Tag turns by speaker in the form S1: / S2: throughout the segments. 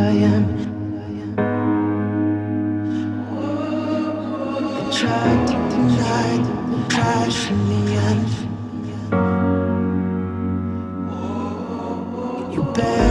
S1: I am. I tried to deny the crash in the end. You begged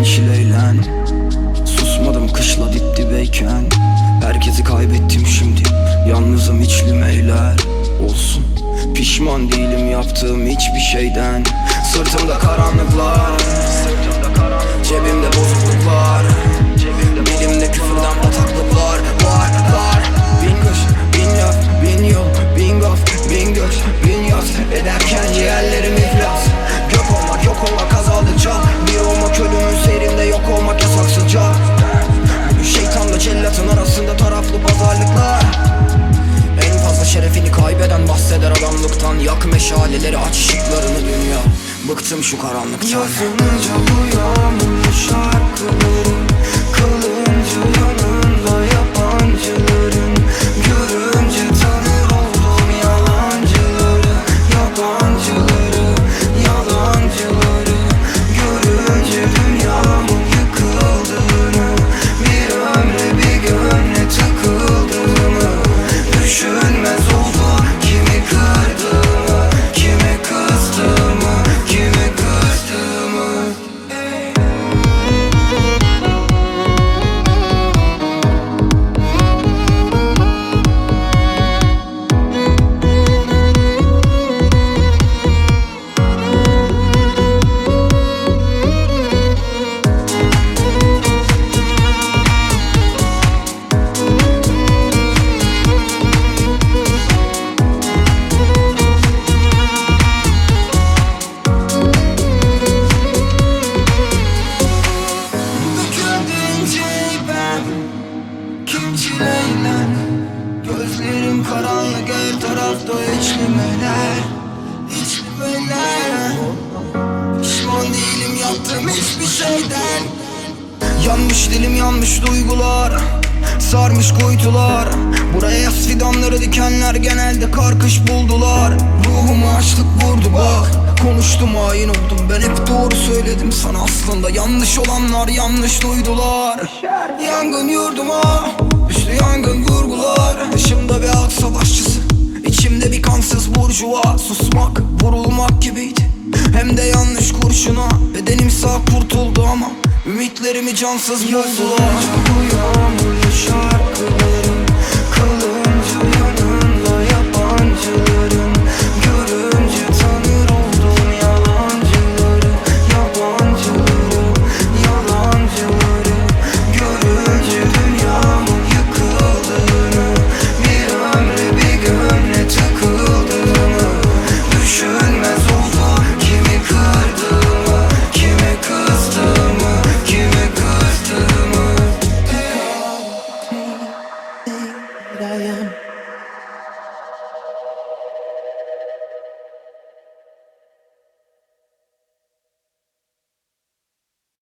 S2: Kinçil eğlen Susmadım kışla dip dibeyken. Herkesi kaybettim şimdi. Yalnızım içlim eyler Olsun Pişman değilim yaptığım hiçbir şeyden. Sırtımda karanlıklar Cebimde bozukluklar Dilimde küfürden bataklıklar Var var. Bin kış, bin laf, bin yol Bin gaf, bin göç, bin yaz Ederken ışıklarını dünya Bıktım şu karanlıktan. Yazınca bu yağmurlu şarkılarım şeyden. Yanmış dilim yanmış duygular. Sarmış kuytular. Buraya yaz fidanları dikenler genelde karkış buldular. Ruhuma açlık vurdu bak. Konuştum hain oldum. Ben hep doğru söyledim sana aslında. Yanlış olanlar yanlış duydular. Yangın yurduma Üstü yangın vurgular. Dışımda bir halk savaşçısı İçimde bir kansız burjuva. Susmak vurulmak gibiydi Hem de yanlış kurşuna. Bedenim sağ kurtuldu ama Ümitlerimi cansız buldular bu yağmurlu şarkılarım